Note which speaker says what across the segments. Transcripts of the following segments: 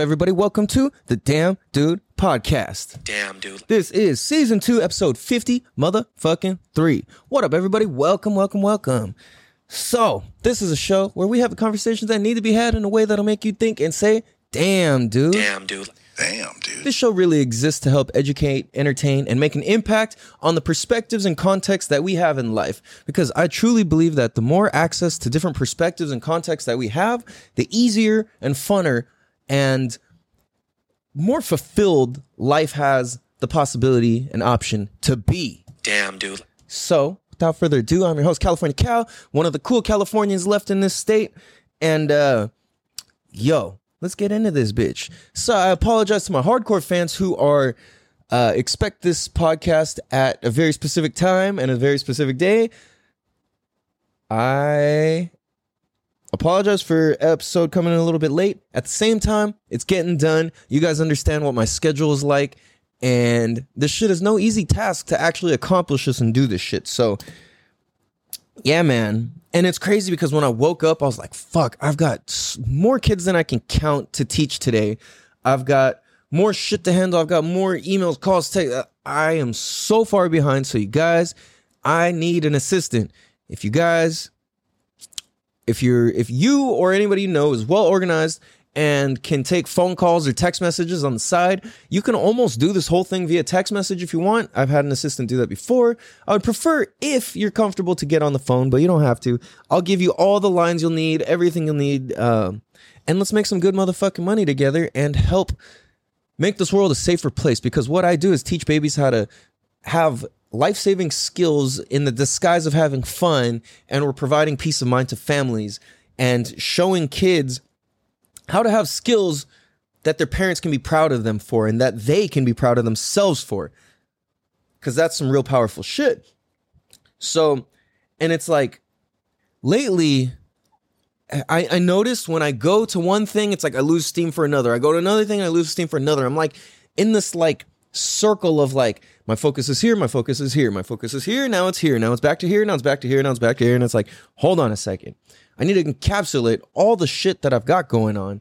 Speaker 1: everybody? Welcome to the Damn Dude Podcast.
Speaker 2: Damn, dude.
Speaker 1: This is season two, episode 50, motherfucking three. What up, everybody? Welcome, welcome, welcome. So, this is a show where we have conversations that need to be had in a way that'll make you think and say, damn, dude.
Speaker 2: Damn, dude.
Speaker 3: Damn, dude.
Speaker 1: This show really exists to help educate, entertain, and make an impact on the perspectives and contexts that we have in life. Because I truly believe that the more access to different perspectives and contexts that we have, the easier and funner and more fulfilled life has the possibility and option to be.
Speaker 2: Damn, dude.
Speaker 1: So, without further ado, I'm your host, California Cal, one of the cool Californians left in this state. And, uh, yo, let's get into this bitch. So, I apologize to my hardcore fans who are, uh, expect this podcast at a very specific time and a very specific day. I apologize for episode coming in a little bit late. At the same time, it's getting done. You guys understand what my schedule is like, and this shit is no easy task to actually accomplish this and do this shit. So, yeah, man. And it's crazy because when I woke up, I was like, fuck, I've got more kids than I can count to teach today. I've got more shit to handle. I've got more emails, calls, text. Uh, I am so far behind. So, you guys, I need an assistant. If you guys if you're if you or anybody you know is well organized and can take phone calls or text messages on the side, you can almost do this whole thing via text message if you want. I've had an assistant do that before. I would prefer if you're comfortable to get on the phone, but you don't have to. I'll give you all the lines you'll need, everything you'll need, um, and let's make some good motherfucking money together and help make this world a safer place. Because what I do is teach babies how to have life saving skills in the disguise of having fun, and we're providing peace of mind to families and showing kids how to have skills that their parents can be proud of them for and that they can be proud of themselves for. Because that's some real powerful shit. So, and it's like lately, I, I noticed when I go to one thing, it's like I lose steam for another. I go to another thing, I lose steam for another. I'm like in this like circle of like my focus is here, my focus is here, my focus is here, now it's here, now it's back to here, now it's back to here, now it's back to here, and it's like, hold on a second. I need to encapsulate all the shit that I've got going on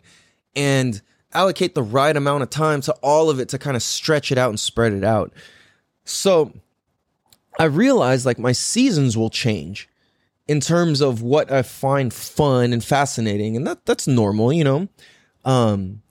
Speaker 1: and allocate the right amount of time to all of it to kind of stretch it out and spread it out. So I realized like my seasons will change in terms of what I find fun and fascinating, and that that's normal, you know. Um,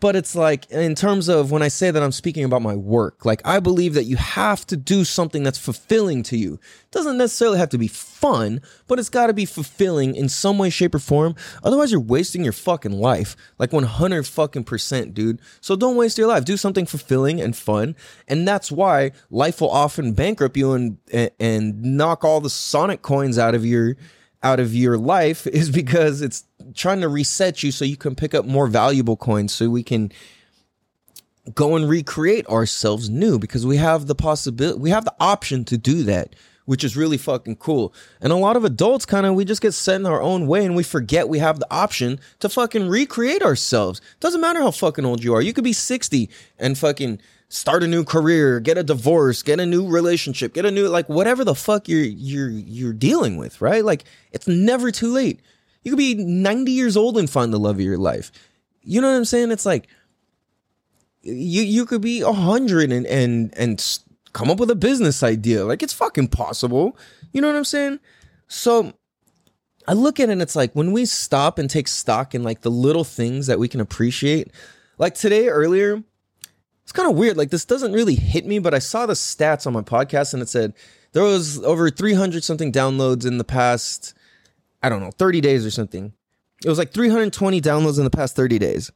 Speaker 1: but it's like in terms of when I say that I'm speaking about my work, like I believe that you have to do something that's fulfilling to you. It doesn't necessarily have to be fun, but it's got to be fulfilling in some way, shape, or form. Otherwise, you're wasting your fucking life, like 100 fucking percent, dude. So don't waste your life. Do something fulfilling and fun, and that's why life will often bankrupt you and and, and knock all the Sonic coins out of your out of your life is because it's trying to reset you so you can pick up more valuable coins so we can go and recreate ourselves new because we have the possibility we have the option to do that which is really fucking cool. And a lot of adults kind of we just get set in our own way and we forget we have the option to fucking recreate ourselves. Doesn't matter how fucking old you are. You could be 60 and fucking start a new career get a divorce get a new relationship get a new like whatever the fuck you're you're you're dealing with right like it's never too late you could be 90 years old and find the love of your life you know what i'm saying it's like you you could be a hundred and and and come up with a business idea. Like it's fucking possible. You know what I'm saying? So I look at it and it's like when we stop and take stock in like the little things that we can appreciate. Like today earlier, it's kind of weird. Like this doesn't really hit me, but I saw the stats on my podcast and it said there was over 300 something downloads in the past I don't know, 30 days or something. It was like 320 downloads in the past 30 days.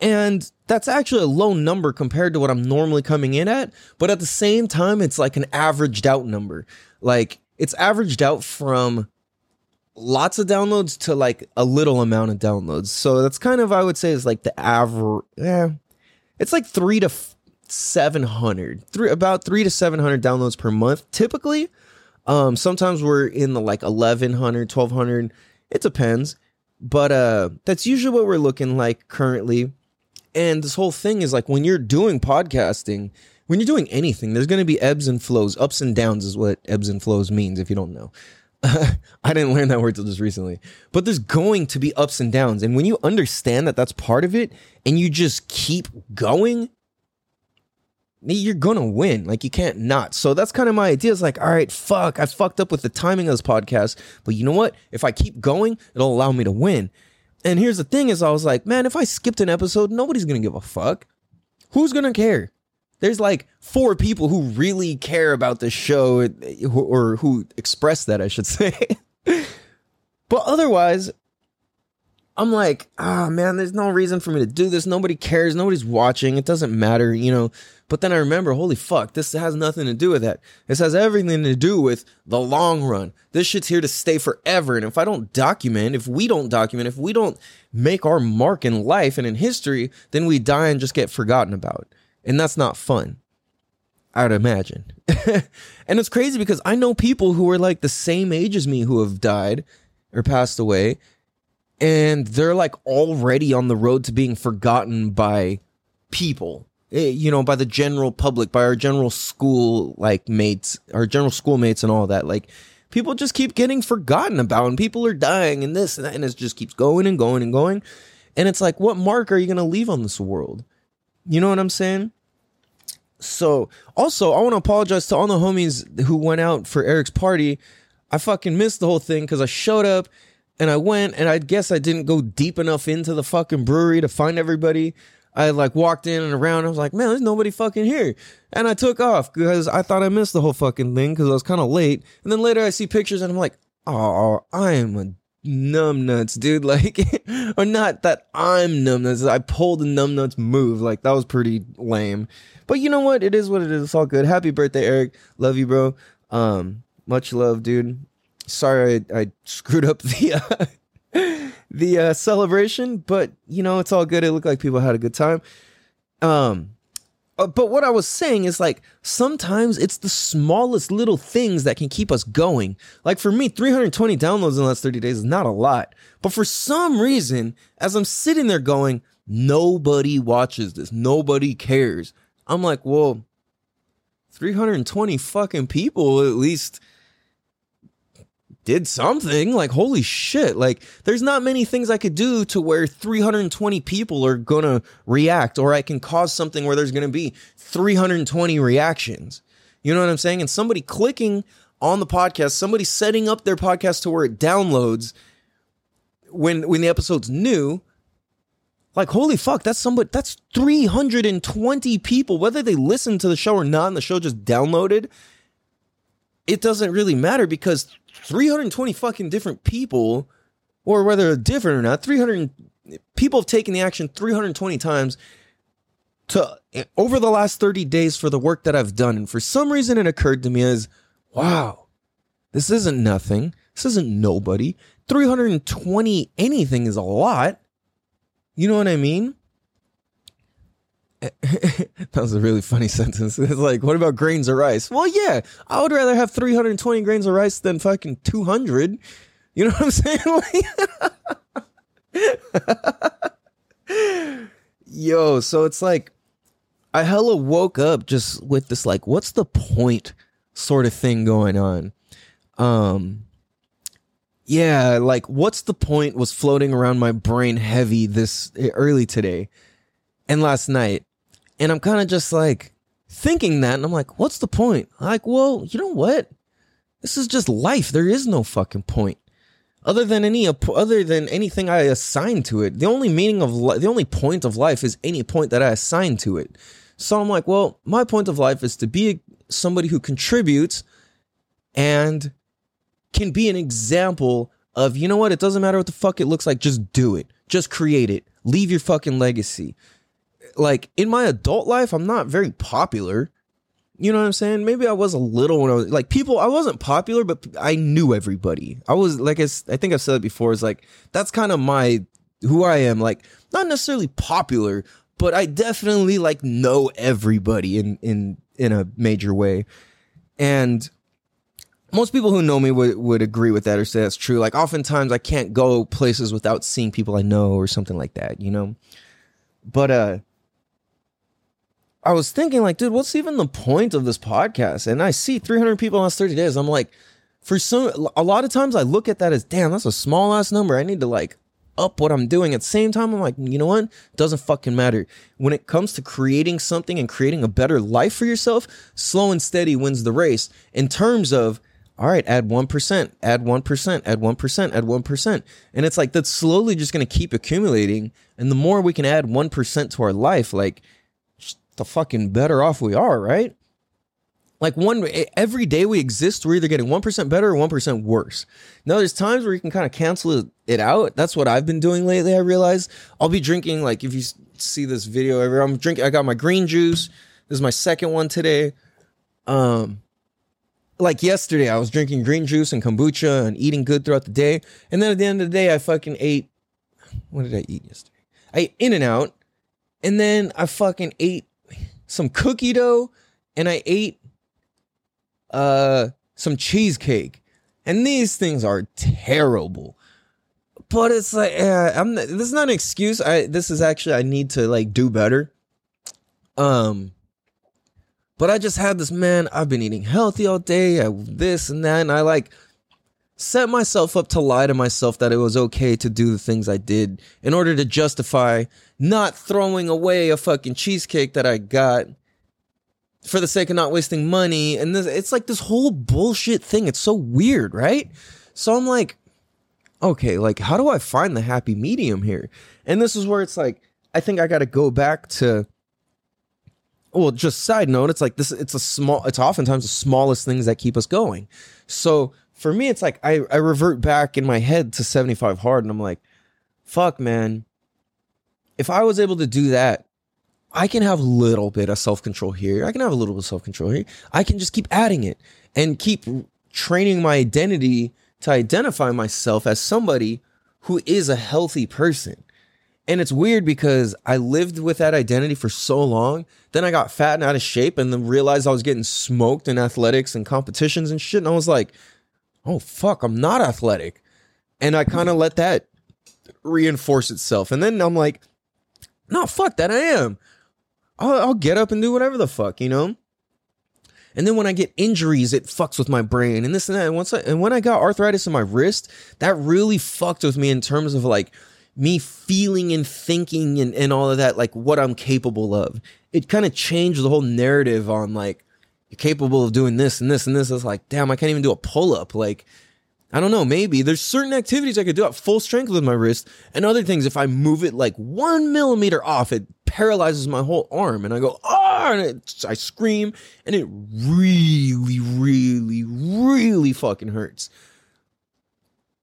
Speaker 1: And that's actually a low number compared to what I'm normally coming in at. But at the same time, it's like an averaged out number. Like it's averaged out from lots of downloads to like a little amount of downloads. So that's kind of, I would say, is like the average. Yeah. It's like three to f- 700, three, about three to 700 downloads per month typically. Um, sometimes we're in the like 1100, 1200. It depends. But uh, that's usually what we're looking like currently. And this whole thing is like when you're doing podcasting, when you're doing anything, there's going to be ebbs and flows. Ups and downs is what ebbs and flows means if you don't know. I didn't learn that word till just recently. But there's going to be ups and downs. And when you understand that that's part of it and you just keep going, you're gonna win. Like you can't not. So that's kind of my idea. Is like, all right, fuck, I fucked up with the timing of this podcast. But you know what? If I keep going, it'll allow me to win. And here's the thing: is I was like, man, if I skipped an episode, nobody's gonna give a fuck. Who's gonna care? There's like four people who really care about the show, or who express that, I should say. but otherwise, I'm like, ah, oh, man, there's no reason for me to do this. Nobody cares. Nobody's watching. It doesn't matter, you know. But then I remember, holy fuck, this has nothing to do with that. This has everything to do with the long run. This shit's here to stay forever. And if I don't document, if we don't document, if we don't make our mark in life and in history, then we die and just get forgotten about. And that's not fun. I would imagine. and it's crazy because I know people who are like the same age as me who have died or passed away and they're like already on the road to being forgotten by people eh, you know by the general public by our general school like mates our general schoolmates and all that like people just keep getting forgotten about and people are dying and this and that and it just keeps going and going and going and it's like what mark are you going to leave on this world you know what i'm saying so also i want to apologize to all the homies who went out for eric's party i fucking missed the whole thing because i showed up and I went and I guess I didn't go deep enough into the fucking brewery to find everybody. I like walked in and around. I was like, man, there's nobody fucking here. And I took off because I thought I missed the whole fucking thing because I was kind of late. And then later I see pictures and I'm like, oh, I am a numbnuts, dude. Like, or not that I'm numbnuts. I pulled the numbnuts move. Like, that was pretty lame. But you know what? It is what it is. It's all good. Happy birthday, Eric. Love you, bro. Um, much love, dude sorry I, I screwed up the uh, the uh, celebration, but you know it's all good. It looked like people had a good time. Um, uh, but what I was saying is like sometimes it's the smallest little things that can keep us going. Like for me, 320 downloads in the last 30 days is not a lot, but for some reason, as I'm sitting there going, nobody watches this, nobody cares. I'm like, well, 320 fucking people at least did something like holy shit like there's not many things i could do to where 320 people are gonna react or i can cause something where there's gonna be 320 reactions. You know what i'm saying? And somebody clicking on the podcast somebody setting up their podcast to where it downloads when when the episode's new like holy fuck that's somebody that's 320 people whether they listen to the show or not and the show just downloaded it doesn't really matter because 320 fucking different people, or whether they're different or not, 300 people have taken the action 320 times to over the last 30 days for the work that I've done. And for some reason, it occurred to me as, wow, this isn't nothing. This isn't nobody. 320 anything is a lot. You know what I mean? that was a really funny sentence. It's like, what about grains of rice? Well, yeah, I would rather have 320 grains of rice than fucking 200. You know what I'm saying? Yo, so it's like, I hella woke up just with this, like, what's the point sort of thing going on? Um, yeah, like, what's the point was floating around my brain heavy this early today and last night and I'm kind of just like thinking that, and I'm like, what's the point? Like, well, you know what? This is just life. There is no fucking point. Other than any other than anything I assign to it, the only meaning of li- the only point of life is any point that I assign to it. So I'm like, well, my point of life is to be somebody who contributes and can be an example of, you know what, it doesn't matter what the fuck it looks like, just do it. Just create it. Leave your fucking legacy like in my adult life, I'm not very popular. You know what I'm saying? Maybe I was a little when I was like people. I wasn't popular, but I knew everybody. I was like I, I think I've said it before. Is like that's kind of my who I am. Like not necessarily popular, but I definitely like know everybody in in in a major way. And most people who know me would, would agree with that or say that's true. Like oftentimes I can't go places without seeing people I know or something like that, you know? But uh I was thinking, like, dude, what's even the point of this podcast? And I see 300 people in the last 30 days. I'm like, for some a lot of times I look at that as damn, that's a small ass number. I need to like up what I'm doing. At the same time, I'm like, you know what? Doesn't fucking matter. When it comes to creating something and creating a better life for yourself, slow and steady wins the race in terms of all right, add 1%, add 1%, add 1%, add 1%. And it's like that's slowly just going to keep accumulating. And the more we can add 1% to our life, like the fucking better off we are, right? Like one every day we exist, we're either getting 1% better or 1% worse. Now there's times where you can kind of cancel it out. That's what I've been doing lately. I realize I'll be drinking like if you see this video ever, I'm drinking I got my green juice. This is my second one today. Um like yesterday, I was drinking green juice and kombucha and eating good throughout the day. And then at the end of the day, I fucking ate. What did I eat yesterday? I ate In and Out. And then I fucking ate some cookie dough and I ate uh, some cheesecake. And these things are terrible. But it's like, uh, I'm. This is not an excuse. I. This is actually I need to like do better. Um. But I just had this man. I've been eating healthy all day. I, this and that, and I like set myself up to lie to myself that it was okay to do the things I did in order to justify not throwing away a fucking cheesecake that I got for the sake of not wasting money. And this, it's like this whole bullshit thing. It's so weird, right? So I'm like, okay, like, how do I find the happy medium here? And this is where it's like, I think I got to go back to, well, just side note, it's like this, it's a small, it's oftentimes the smallest things that keep us going. So for me, it's like, I, I revert back in my head to 75 hard and I'm like, fuck, man. If I was able to do that I can have a little bit of self control here. I can have a little bit of self control here. I can just keep adding it and keep training my identity to identify myself as somebody who is a healthy person. And it's weird because I lived with that identity for so long. Then I got fat and out of shape and then realized I was getting smoked in athletics and competitions and shit. And I was like, oh, fuck, I'm not athletic. And I kind of let that reinforce itself. And then I'm like, no, fuck that, I am. I'll, I'll get up and do whatever the fuck, you know? And then when I get injuries, it fucks with my brain and this and that. And once I, and when I got arthritis in my wrist, that really fucked with me in terms of like me feeling and thinking and, and all of that, like what I'm capable of. It kind of changed the whole narrative on like, you're capable of doing this and this and this. It's like, damn, I can't even do a pull up. Like, I don't know, maybe there's certain activities I could do at full strength with my wrist, and other things if I move it like one millimeter off, it paralyzes my whole arm, and I go ah, and it, I scream, and it really, really, really fucking hurts.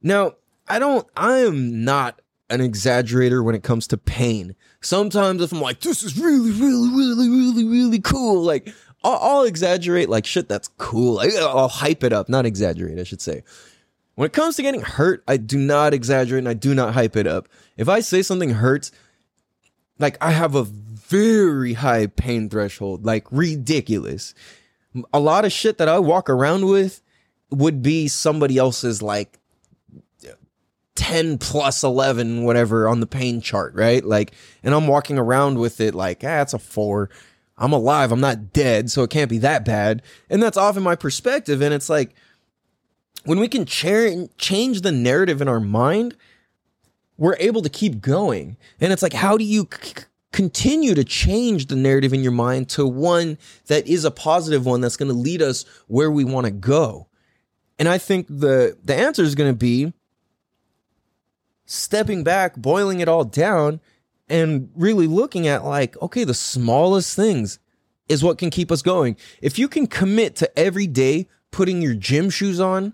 Speaker 1: Now, I don't, I am not an exaggerator when it comes to pain. Sometimes if I'm like, this is really, really, really, really, really cool, like I'll, I'll exaggerate like shit that's cool. I, I'll hype it up, not exaggerate, I should say. When it comes to getting hurt, I do not exaggerate and I do not hype it up. If I say something hurts, like I have a very high pain threshold, like ridiculous. A lot of shit that I walk around with would be somebody else's like 10 plus 11 whatever on the pain chart, right? Like and I'm walking around with it like, ah, it's a 4. I'm alive, I'm not dead, so it can't be that bad. And that's often my perspective and it's like when we can cha- change the narrative in our mind, we're able to keep going. And it's like, how do you c- continue to change the narrative in your mind to one that is a positive one that's going to lead us where we want to go? And I think the the answer is going to be stepping back, boiling it all down, and really looking at like, okay, the smallest things is what can keep us going. If you can commit to every day putting your gym shoes on,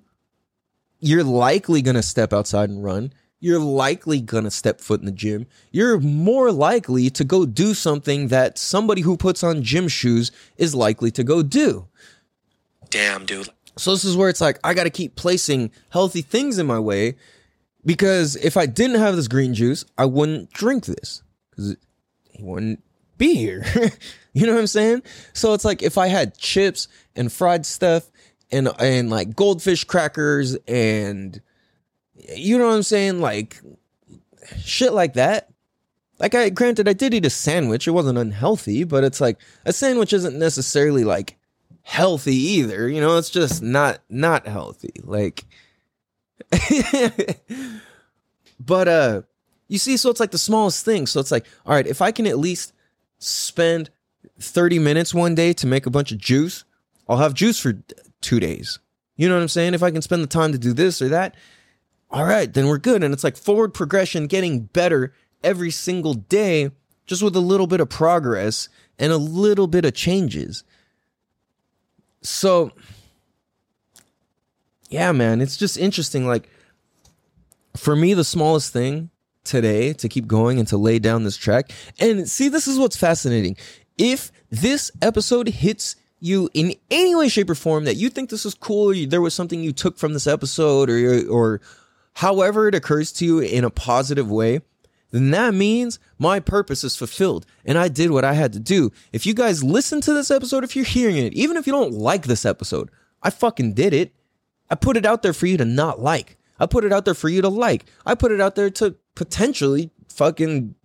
Speaker 1: you're likely going to step outside and run. You're likely going to step foot in the gym. You're more likely to go do something that somebody who puts on gym shoes is likely to go do.
Speaker 2: Damn, dude.
Speaker 1: So this is where it's like I got to keep placing healthy things in my way because if I didn't have this green juice, I wouldn't drink this because he wouldn't be here. you know what I'm saying? So it's like if I had chips and fried stuff and and like goldfish crackers and you know what I'm saying, like shit like that. Like I granted I did eat a sandwich. It wasn't unhealthy, but it's like a sandwich isn't necessarily like healthy either. You know, it's just not not healthy. Like but uh you see so it's like the smallest thing. So it's like, all right, if I can at least spend 30 minutes one day to make a bunch of juice, I'll have juice for 2 days. You know what I'm saying? If I can spend the time to do this or that, all right, then we're good. And it's like forward progression, getting better every single day, just with a little bit of progress and a little bit of changes. So, yeah, man, it's just interesting. Like, for me, the smallest thing today to keep going and to lay down this track. And see, this is what's fascinating. If this episode hits you in any way, shape, or form that you think this is cool, or there was something you took from this episode, or or however it occurs to you in a positive way, then that means my purpose is fulfilled and I did what I had to do. If you guys listen to this episode, if you're hearing it, even if you don't like this episode, I fucking did it. I put it out there for you to not like. I put it out there for you to like. I put it out there to potentially fucking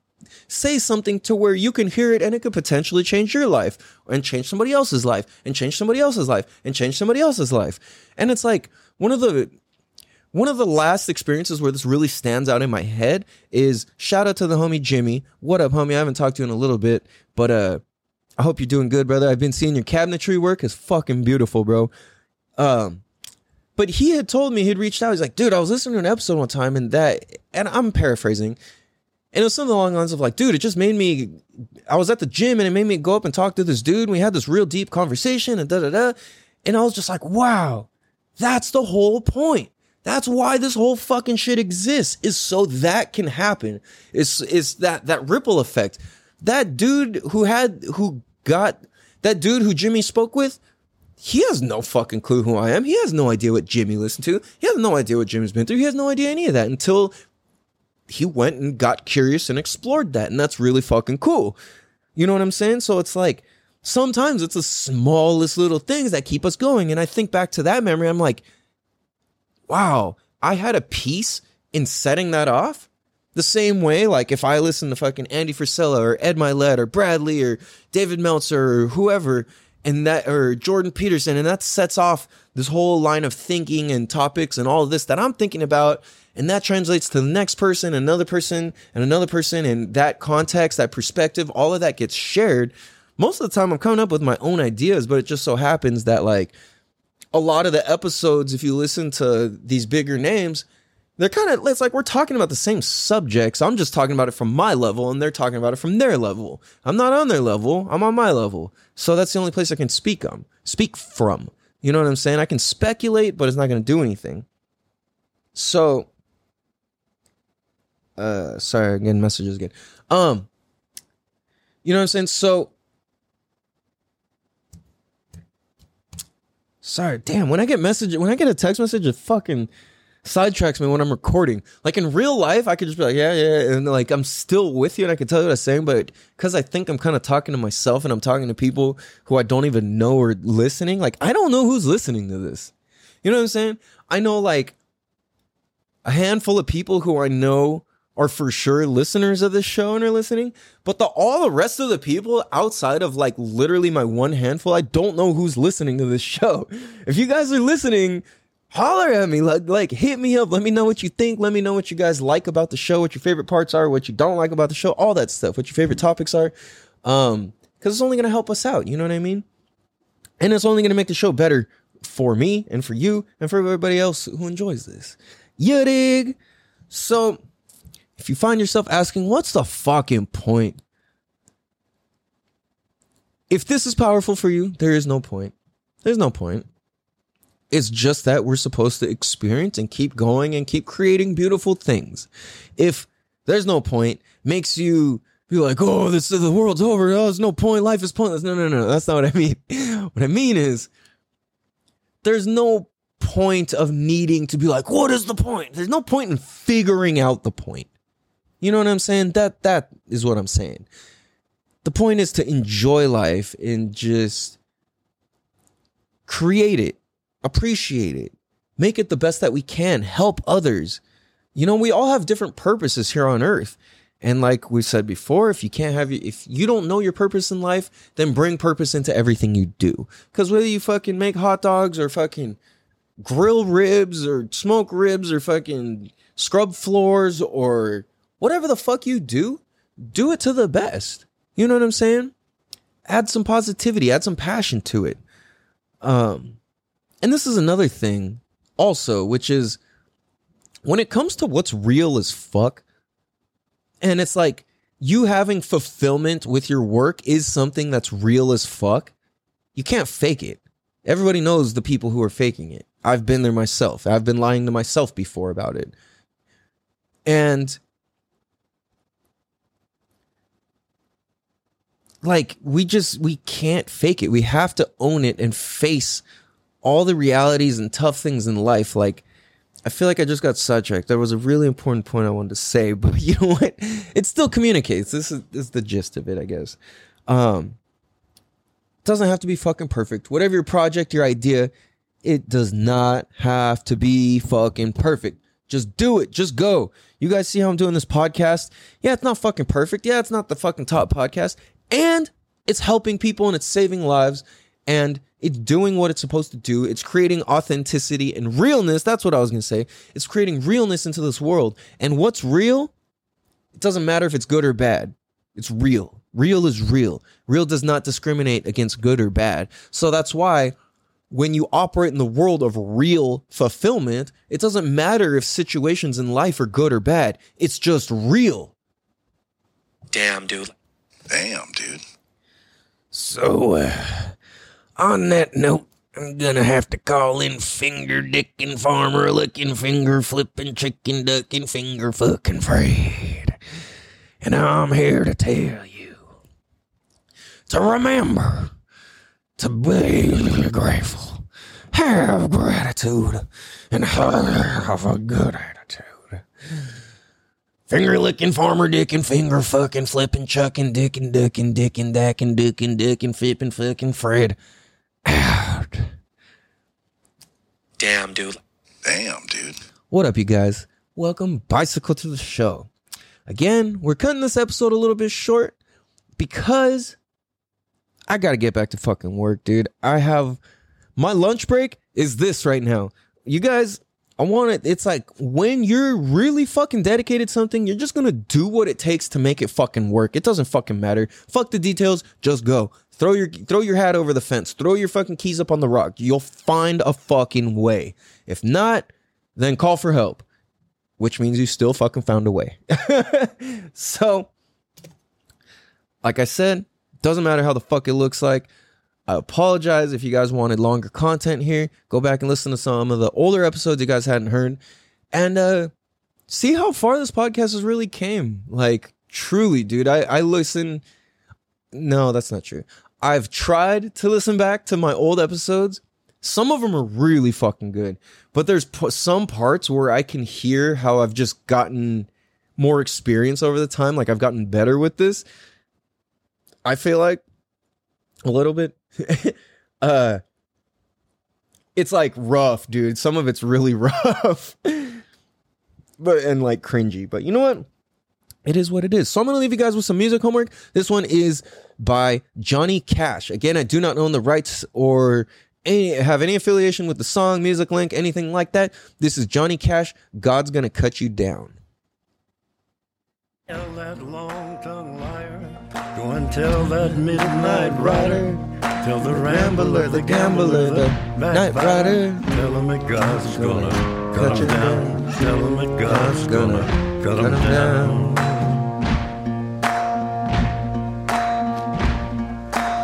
Speaker 1: say something to where you can hear it and it could potentially change your life and change somebody else's life and change somebody else's life and change somebody else's life. And it's like one of the one of the last experiences where this really stands out in my head is shout out to the homie Jimmy. What up, homie? I haven't talked to you in a little bit, but uh I hope you're doing good, brother. I've been seeing your cabinetry work. is fucking beautiful, bro. Um but he had told me he'd reached out. He's like, dude, I was listening to an episode one time and that and I'm paraphrasing. And it was something along the lines of like, dude, it just made me I was at the gym and it made me go up and talk to this dude. And we had this real deep conversation and da da da. And I was just like, wow, that's the whole point. That's why this whole fucking shit exists is so that can happen. It's it's that that ripple effect. That dude who had who got that dude who Jimmy spoke with, he has no fucking clue who I am. He has no idea what Jimmy listened to. He has no idea what Jimmy's been through. He has no idea any of that until he went and got curious and explored that. And that's really fucking cool. You know what I'm saying? So it's like sometimes it's the smallest little things that keep us going. And I think back to that memory, I'm like, wow, I had a piece in setting that off. The same way, like if I listen to fucking Andy Frisella or Ed Mylett or Bradley or David Meltzer or whoever, and that or Jordan Peterson, and that sets off this whole line of thinking and topics and all of this that I'm thinking about, and that translates to the next person, another person, and another person, and that context, that perspective, all of that gets shared. Most of the time, I'm coming up with my own ideas, but it just so happens that like a lot of the episodes, if you listen to these bigger names, they're kind of it's like we're talking about the same subjects. I'm just talking about it from my level, and they're talking about it from their level. I'm not on their level. I'm on my level. So that's the only place I can speak on, speak from. You know what I'm saying? I can speculate, but it's not going to do anything. So, uh, sorry, again, messages again. Um, you know what I'm saying? So Sorry, damn. When I get message, when I get a text message, it fucking sidetracks me when I'm recording. Like in real life, I could just be like, yeah, yeah, and like I'm still with you and I can tell you what I'm saying, but because I think I'm kind of talking to myself and I'm talking to people who I don't even know are listening, like I don't know who's listening to this. You know what I'm saying? I know like a handful of people who I know are for sure listeners of this show and are listening, but the all the rest of the people outside of like literally my one handful, I don't know who's listening to this show. If you guys are listening, holler at me, like like hit me up, let me know what you think, let me know what you guys like about the show, what your favorite parts are, what you don't like about the show, all that stuff, what your favorite topics are. Um cuz it's only going to help us out, you know what I mean? And it's only going to make the show better for me and for you and for everybody else who enjoys this. You dig? So, if you find yourself asking, what's the fucking point? If this is powerful for you, there is no point. There's no point. It's just that we're supposed to experience and keep going and keep creating beautiful things. If there's no point, makes you be like, oh, this the world's over. Oh, there's no point. Life is pointless. No, no, no. That's not what I mean. What I mean is, there's no point of needing to be like, what is the point? There's no point in figuring out the point. You know what I'm saying? That that is what I'm saying. The point is to enjoy life and just create it, appreciate it, make it the best that we can, help others. You know, we all have different purposes here on earth. And like we said before, if you can't have if you don't know your purpose in life, then bring purpose into everything you do. Cause whether you fucking make hot dogs or fucking grill ribs or smoke ribs or fucking scrub floors or whatever the fuck you do, do it to the best. You know what I'm saying? Add some positivity, add some passion to it. Um and this is another thing also, which is when it comes to what's real as fuck, and it's like you having fulfillment with your work is something that's real as fuck, you can't fake it. Everybody knows the people who are faking it. I've been there myself. I've been lying to myself before about it. And like we just we can't fake it. We have to own it and face all the realities and tough things in life like I feel like I just got sidetracked. There was a really important point I wanted to say, but you know what? It still communicates. This is, this is the gist of it, I guess. Um, it doesn't have to be fucking perfect. Whatever your project, your idea, it does not have to be fucking perfect. Just do it. Just go. You guys see how I'm doing this podcast? Yeah, it's not fucking perfect. Yeah, it's not the fucking top podcast. And it's helping people and it's saving lives. And it's doing what it's supposed to do. It's creating authenticity and realness. That's what I was going to say. It's creating realness into this world. And what's real? It doesn't matter if it's good or bad. It's real. Real is real. Real does not discriminate against good or bad. So that's why when you operate in the world of real fulfillment, it doesn't matter if situations in life are good or bad. It's just real.
Speaker 2: Damn, dude.
Speaker 3: Damn, dude.
Speaker 1: So, uh, on that note, I'm gonna have to call in finger dickin' farmer licking finger flipping chicken ducking finger fucking Fred. And I'm here to tell you to remember to be grateful, have gratitude, and have a good attitude. Finger licking, farmer dickin', finger fucking, flipping, chucking, dickin', ducking, dickin', dacking, dickin', dickin', flipping, fucking Fred out.
Speaker 2: Damn, dude.
Speaker 3: Damn, dude.
Speaker 1: What up, you guys? Welcome, Bicycle, to the show. Again, we're cutting this episode a little bit short because I gotta get back to fucking work, dude. I have my lunch break is this right now. You guys, I want it. It's like when you're really fucking dedicated to something, you're just gonna do what it takes to make it fucking work. It doesn't fucking matter. Fuck the details. Just go. Throw your throw your hat over the fence. Throw your fucking keys up on the rock. You'll find a fucking way. If not, then call for help, which means you still fucking found a way. so, like I said, doesn't matter how the fuck it looks like. I apologize if you guys wanted longer content here. Go back and listen to some of the older episodes you guys hadn't heard and uh see how far this podcast has really came. Like truly, dude. I I listen No, that's not true. I've tried to listen back to my old episodes. Some of them are really fucking good, but there's p- some parts where I can hear how I've just gotten more experience over the time. Like I've gotten better with this. I feel like a little bit. uh it's like rough, dude. Some of it's really rough. but and like cringy. But you know what? It is what it is. So I'm gonna leave you guys with some music homework. This one is by Johnny Cash. Again, I do not own the rights or any, have any affiliation with the song, music link, anything like that. This is Johnny Cash. God's gonna cut you down.
Speaker 4: Tell that long tongued liar. Go and tell that midnight rider. Tell the rambler, the gambler, the night rider. Tell him that God's gonna cut him down. Tell him that God's gonna cut him down.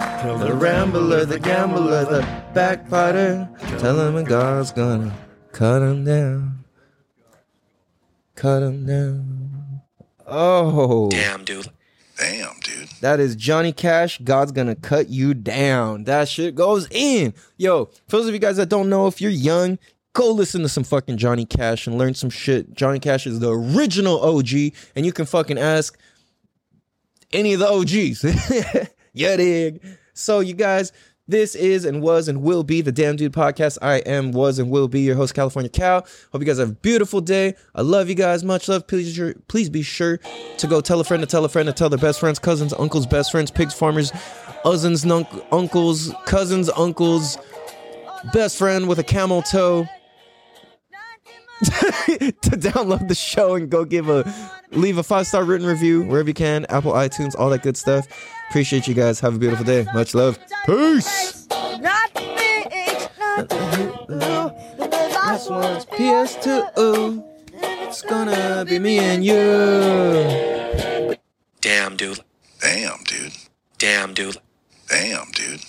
Speaker 4: Tell
Speaker 1: The rambler, the gambler, the backbiter. Tell him that God's gonna cut him down. Cut him down. Oh.
Speaker 2: Damn, dude.
Speaker 3: Damn, dude.
Speaker 1: That is Johnny Cash. God's gonna cut you down. That shit goes in. Yo, for those of you guys that don't know, if you're young, go listen to some fucking Johnny Cash and learn some shit. Johnny Cash is the original OG, and you can fucking ask any of the OGs. yeah, dig. So, you guys, this is and was and will be the Damn Dude podcast. I am, was, and will be your host, California Cal. Hope you guys have a beautiful day. I love you guys. Much love. Please, please be sure to go tell a friend to tell a friend to tell their best friends, cousins, uncles, best friends, pigs, farmers, cousins, nunk- uncles, cousins, uncles, best friend with a camel toe to download the show and go give a leave a five star written review wherever you can apple itunes all that good stuff appreciate you guys have a beautiful day much love peace this one's ps2 it's gonna be me and you
Speaker 2: Damn, dude.
Speaker 3: Damn, dude.
Speaker 2: Damn, dude.
Speaker 3: Damn, dude.